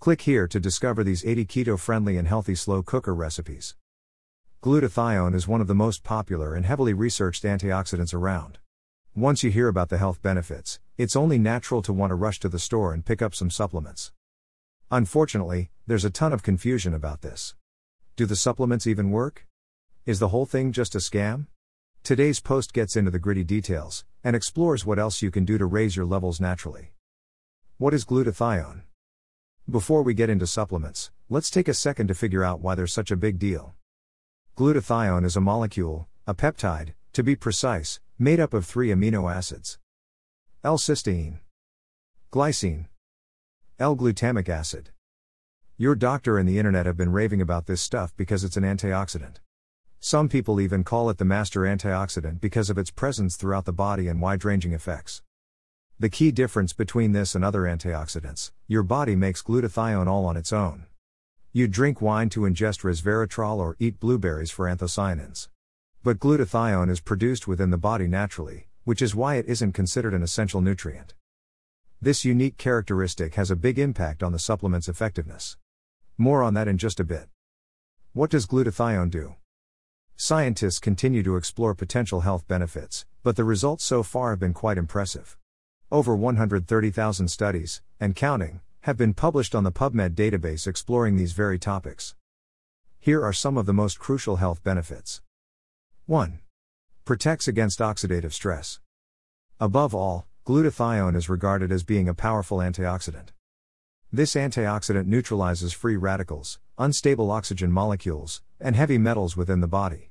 Click here to discover these 80 keto friendly and healthy slow cooker recipes. Glutathione is one of the most popular and heavily researched antioxidants around. Once you hear about the health benefits, it's only natural to want to rush to the store and pick up some supplements. Unfortunately, there's a ton of confusion about this. Do the supplements even work? Is the whole thing just a scam? Today's post gets into the gritty details and explores what else you can do to raise your levels naturally. What is glutathione? Before we get into supplements, let's take a second to figure out why they're such a big deal. Glutathione is a molecule, a peptide, to be precise, made up of three amino acids L cysteine, glycine, L glutamic acid. Your doctor and the internet have been raving about this stuff because it's an antioxidant. Some people even call it the master antioxidant because of its presence throughout the body and wide ranging effects. The key difference between this and other antioxidants your body makes glutathione all on its own. You drink wine to ingest resveratrol or eat blueberries for anthocyanins. But glutathione is produced within the body naturally, which is why it isn't considered an essential nutrient. This unique characteristic has a big impact on the supplement's effectiveness. More on that in just a bit. What does glutathione do? Scientists continue to explore potential health benefits, but the results so far have been quite impressive. Over 130,000 studies, and counting, have been published on the PubMed database exploring these very topics. Here are some of the most crucial health benefits 1. Protects against oxidative stress. Above all, glutathione is regarded as being a powerful antioxidant. This antioxidant neutralizes free radicals, unstable oxygen molecules, and heavy metals within the body.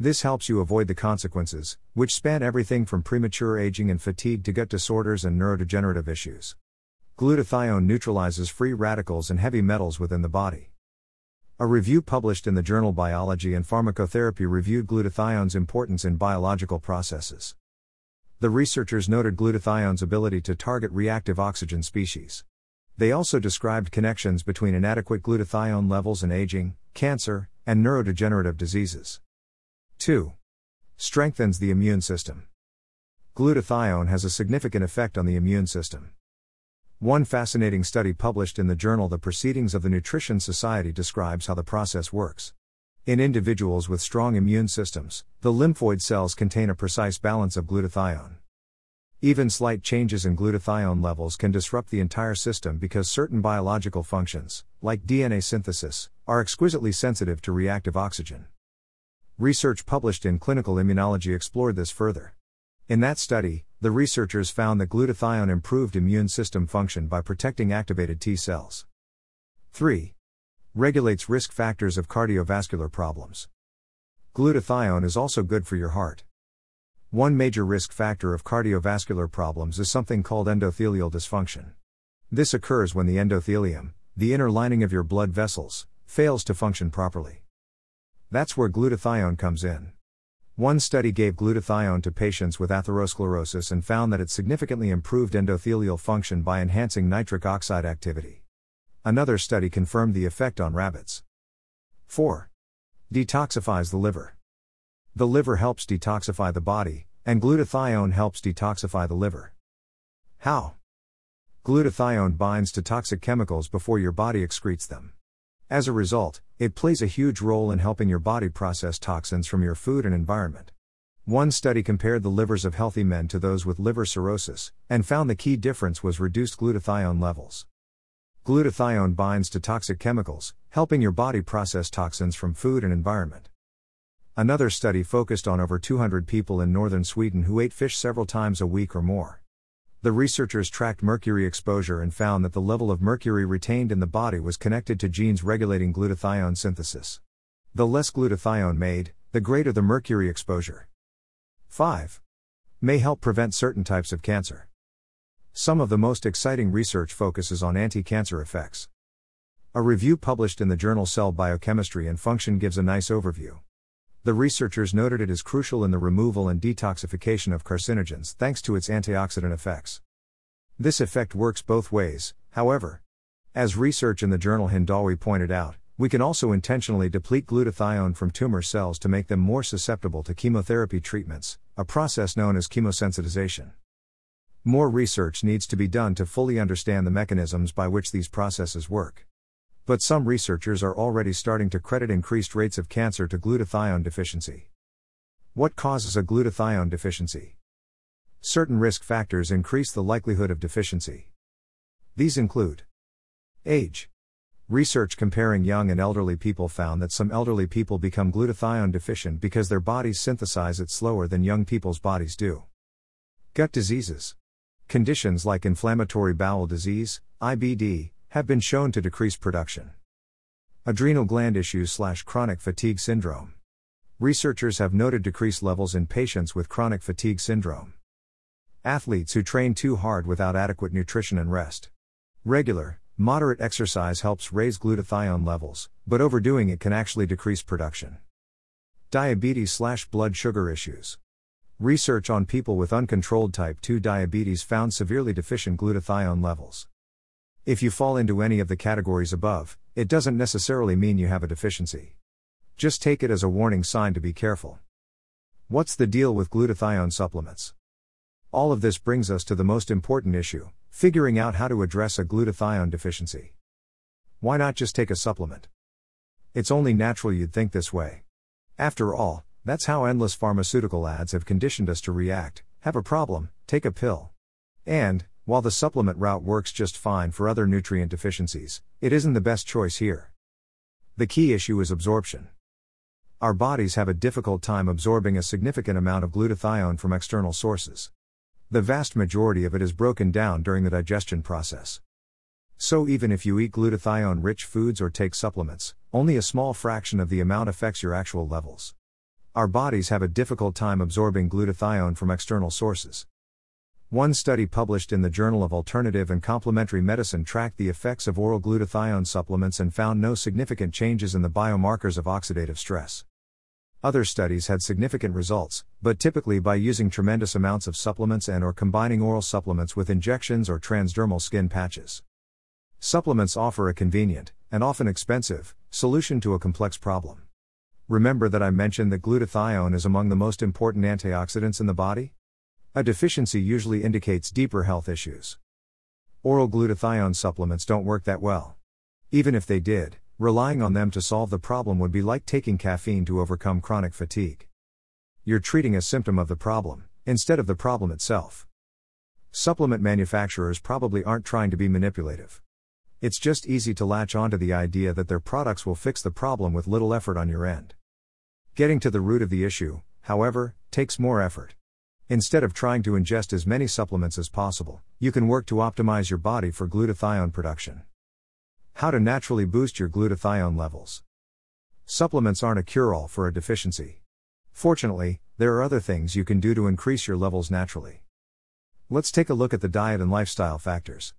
This helps you avoid the consequences, which span everything from premature aging and fatigue to gut disorders and neurodegenerative issues. Glutathione neutralizes free radicals and heavy metals within the body. A review published in the journal Biology and Pharmacotherapy reviewed glutathione's importance in biological processes. The researchers noted glutathione's ability to target reactive oxygen species. They also described connections between inadequate glutathione levels and aging, cancer, and neurodegenerative diseases. 2. Strengthens the immune system. Glutathione has a significant effect on the immune system. One fascinating study published in the journal The Proceedings of the Nutrition Society describes how the process works. In individuals with strong immune systems, the lymphoid cells contain a precise balance of glutathione. Even slight changes in glutathione levels can disrupt the entire system because certain biological functions, like DNA synthesis, are exquisitely sensitive to reactive oxygen. Research published in Clinical Immunology explored this further. In that study, the researchers found that glutathione improved immune system function by protecting activated T cells. 3. Regulates risk factors of cardiovascular problems. Glutathione is also good for your heart. One major risk factor of cardiovascular problems is something called endothelial dysfunction. This occurs when the endothelium, the inner lining of your blood vessels, fails to function properly. That's where glutathione comes in. One study gave glutathione to patients with atherosclerosis and found that it significantly improved endothelial function by enhancing nitric oxide activity. Another study confirmed the effect on rabbits. 4. Detoxifies the liver. The liver helps detoxify the body, and glutathione helps detoxify the liver. How? Glutathione binds to toxic chemicals before your body excretes them. As a result, it plays a huge role in helping your body process toxins from your food and environment. One study compared the livers of healthy men to those with liver cirrhosis, and found the key difference was reduced glutathione levels. Glutathione binds to toxic chemicals, helping your body process toxins from food and environment. Another study focused on over 200 people in northern Sweden who ate fish several times a week or more. The researchers tracked mercury exposure and found that the level of mercury retained in the body was connected to genes regulating glutathione synthesis. The less glutathione made, the greater the mercury exposure. 5. May help prevent certain types of cancer. Some of the most exciting research focuses on anti cancer effects. A review published in the journal Cell Biochemistry and Function gives a nice overview. The researchers noted it is crucial in the removal and detoxification of carcinogens thanks to its antioxidant effects. This effect works both ways, however. As research in the journal Hindawi pointed out, we can also intentionally deplete glutathione from tumor cells to make them more susceptible to chemotherapy treatments, a process known as chemosensitization. More research needs to be done to fully understand the mechanisms by which these processes work. But some researchers are already starting to credit increased rates of cancer to glutathione deficiency. What causes a glutathione deficiency? Certain risk factors increase the likelihood of deficiency. These include age. Research comparing young and elderly people found that some elderly people become glutathione deficient because their bodies synthesize it slower than young people's bodies do. Gut diseases. Conditions like inflammatory bowel disease, IBD, have been shown to decrease production. Adrenal gland issues slash chronic fatigue syndrome. Researchers have noted decreased levels in patients with chronic fatigue syndrome. Athletes who train too hard without adequate nutrition and rest. Regular, moderate exercise helps raise glutathione levels, but overdoing it can actually decrease production. Diabetes slash blood sugar issues. Research on people with uncontrolled type 2 diabetes found severely deficient glutathione levels. If you fall into any of the categories above, it doesn't necessarily mean you have a deficiency. Just take it as a warning sign to be careful. What's the deal with glutathione supplements? All of this brings us to the most important issue figuring out how to address a glutathione deficiency. Why not just take a supplement? It's only natural you'd think this way. After all, that's how endless pharmaceutical ads have conditioned us to react have a problem, take a pill. And, while the supplement route works just fine for other nutrient deficiencies, it isn't the best choice here. The key issue is absorption. Our bodies have a difficult time absorbing a significant amount of glutathione from external sources. The vast majority of it is broken down during the digestion process. So, even if you eat glutathione rich foods or take supplements, only a small fraction of the amount affects your actual levels. Our bodies have a difficult time absorbing glutathione from external sources. One study published in the Journal of Alternative and Complementary Medicine tracked the effects of oral glutathione supplements and found no significant changes in the biomarkers of oxidative stress. Other studies had significant results, but typically by using tremendous amounts of supplements and or combining oral supplements with injections or transdermal skin patches. Supplements offer a convenient and often expensive solution to a complex problem. Remember that I mentioned that glutathione is among the most important antioxidants in the body? A deficiency usually indicates deeper health issues. Oral glutathione supplements don't work that well. Even if they did, relying on them to solve the problem would be like taking caffeine to overcome chronic fatigue. You're treating a symptom of the problem, instead of the problem itself. Supplement manufacturers probably aren't trying to be manipulative. It's just easy to latch onto the idea that their products will fix the problem with little effort on your end. Getting to the root of the issue, however, takes more effort. Instead of trying to ingest as many supplements as possible, you can work to optimize your body for glutathione production. How to naturally boost your glutathione levels. Supplements aren't a cure all for a deficiency. Fortunately, there are other things you can do to increase your levels naturally. Let's take a look at the diet and lifestyle factors.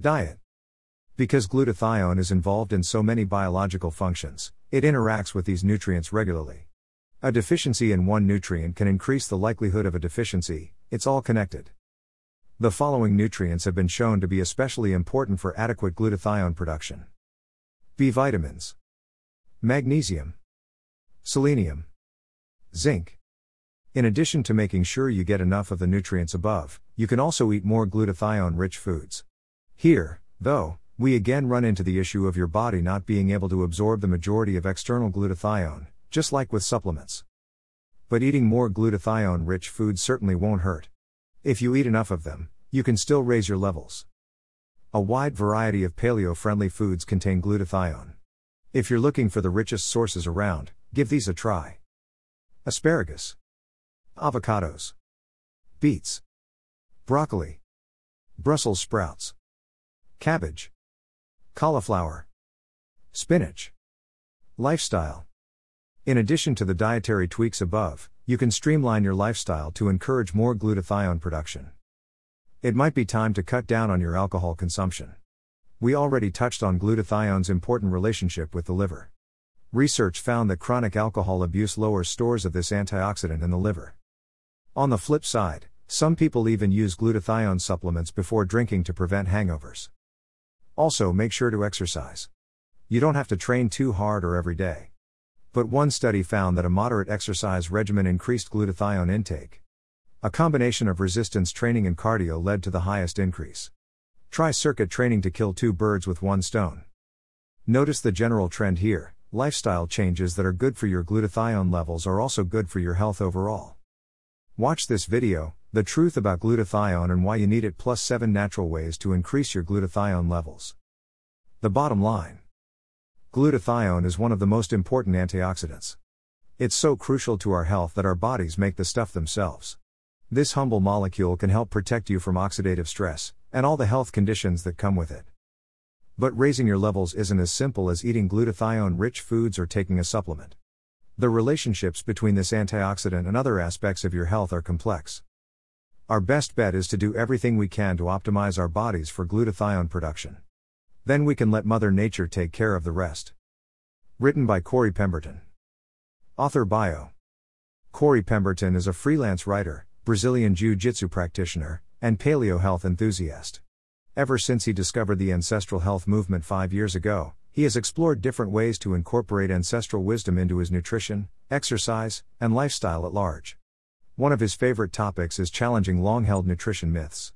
Diet. Because glutathione is involved in so many biological functions, it interacts with these nutrients regularly. A deficiency in one nutrient can increase the likelihood of a deficiency, it's all connected. The following nutrients have been shown to be especially important for adequate glutathione production B vitamins, magnesium, selenium, zinc. In addition to making sure you get enough of the nutrients above, you can also eat more glutathione rich foods. Here, though, we again run into the issue of your body not being able to absorb the majority of external glutathione, just like with supplements. But eating more glutathione rich foods certainly won't hurt. If you eat enough of them, you can still raise your levels. A wide variety of paleo friendly foods contain glutathione. If you're looking for the richest sources around, give these a try. Asparagus, avocados, beets, broccoli, Brussels sprouts, cabbage, cauliflower, spinach. Lifestyle. In addition to the dietary tweaks above, you can streamline your lifestyle to encourage more glutathione production. It might be time to cut down on your alcohol consumption. We already touched on glutathione's important relationship with the liver. Research found that chronic alcohol abuse lowers stores of this antioxidant in the liver. On the flip side, some people even use glutathione supplements before drinking to prevent hangovers. Also, make sure to exercise. You don't have to train too hard or every day. But one study found that a moderate exercise regimen increased glutathione intake. A combination of resistance training and cardio led to the highest increase. Try circuit training to kill two birds with one stone. Notice the general trend here lifestyle changes that are good for your glutathione levels are also good for your health overall. Watch this video, The Truth About Glutathione and Why You Need It, plus 7 Natural Ways to Increase Your Glutathione Levels. The bottom line Glutathione is one of the most important antioxidants. It's so crucial to our health that our bodies make the stuff themselves. This humble molecule can help protect you from oxidative stress, and all the health conditions that come with it. But raising your levels isn't as simple as eating glutathione rich foods or taking a supplement. The relationships between this antioxidant and other aspects of your health are complex. Our best bet is to do everything we can to optimize our bodies for glutathione production. Then we can let Mother Nature take care of the rest. Written by Corey Pemberton. Author Bio Corey Pemberton is a freelance writer, Brazilian Jiu Jitsu practitioner, and paleo health enthusiast. Ever since he discovered the ancestral health movement five years ago, he has explored different ways to incorporate ancestral wisdom into his nutrition, exercise, and lifestyle at large. One of his favorite topics is challenging long held nutrition myths.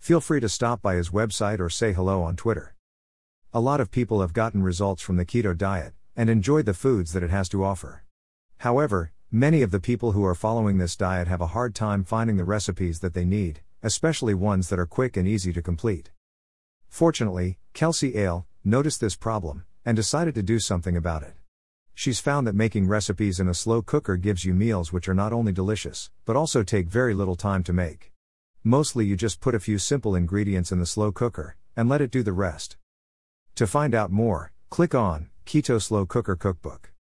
Feel free to stop by his website or say hello on Twitter. A lot of people have gotten results from the keto diet and enjoyed the foods that it has to offer. However, many of the people who are following this diet have a hard time finding the recipes that they need, especially ones that are quick and easy to complete. Fortunately, Kelsey Ale noticed this problem and decided to do something about it. She's found that making recipes in a slow cooker gives you meals which are not only delicious, but also take very little time to make. Mostly you just put a few simple ingredients in the slow cooker and let it do the rest. To find out more, click on Keto Slow Cooker Cookbook.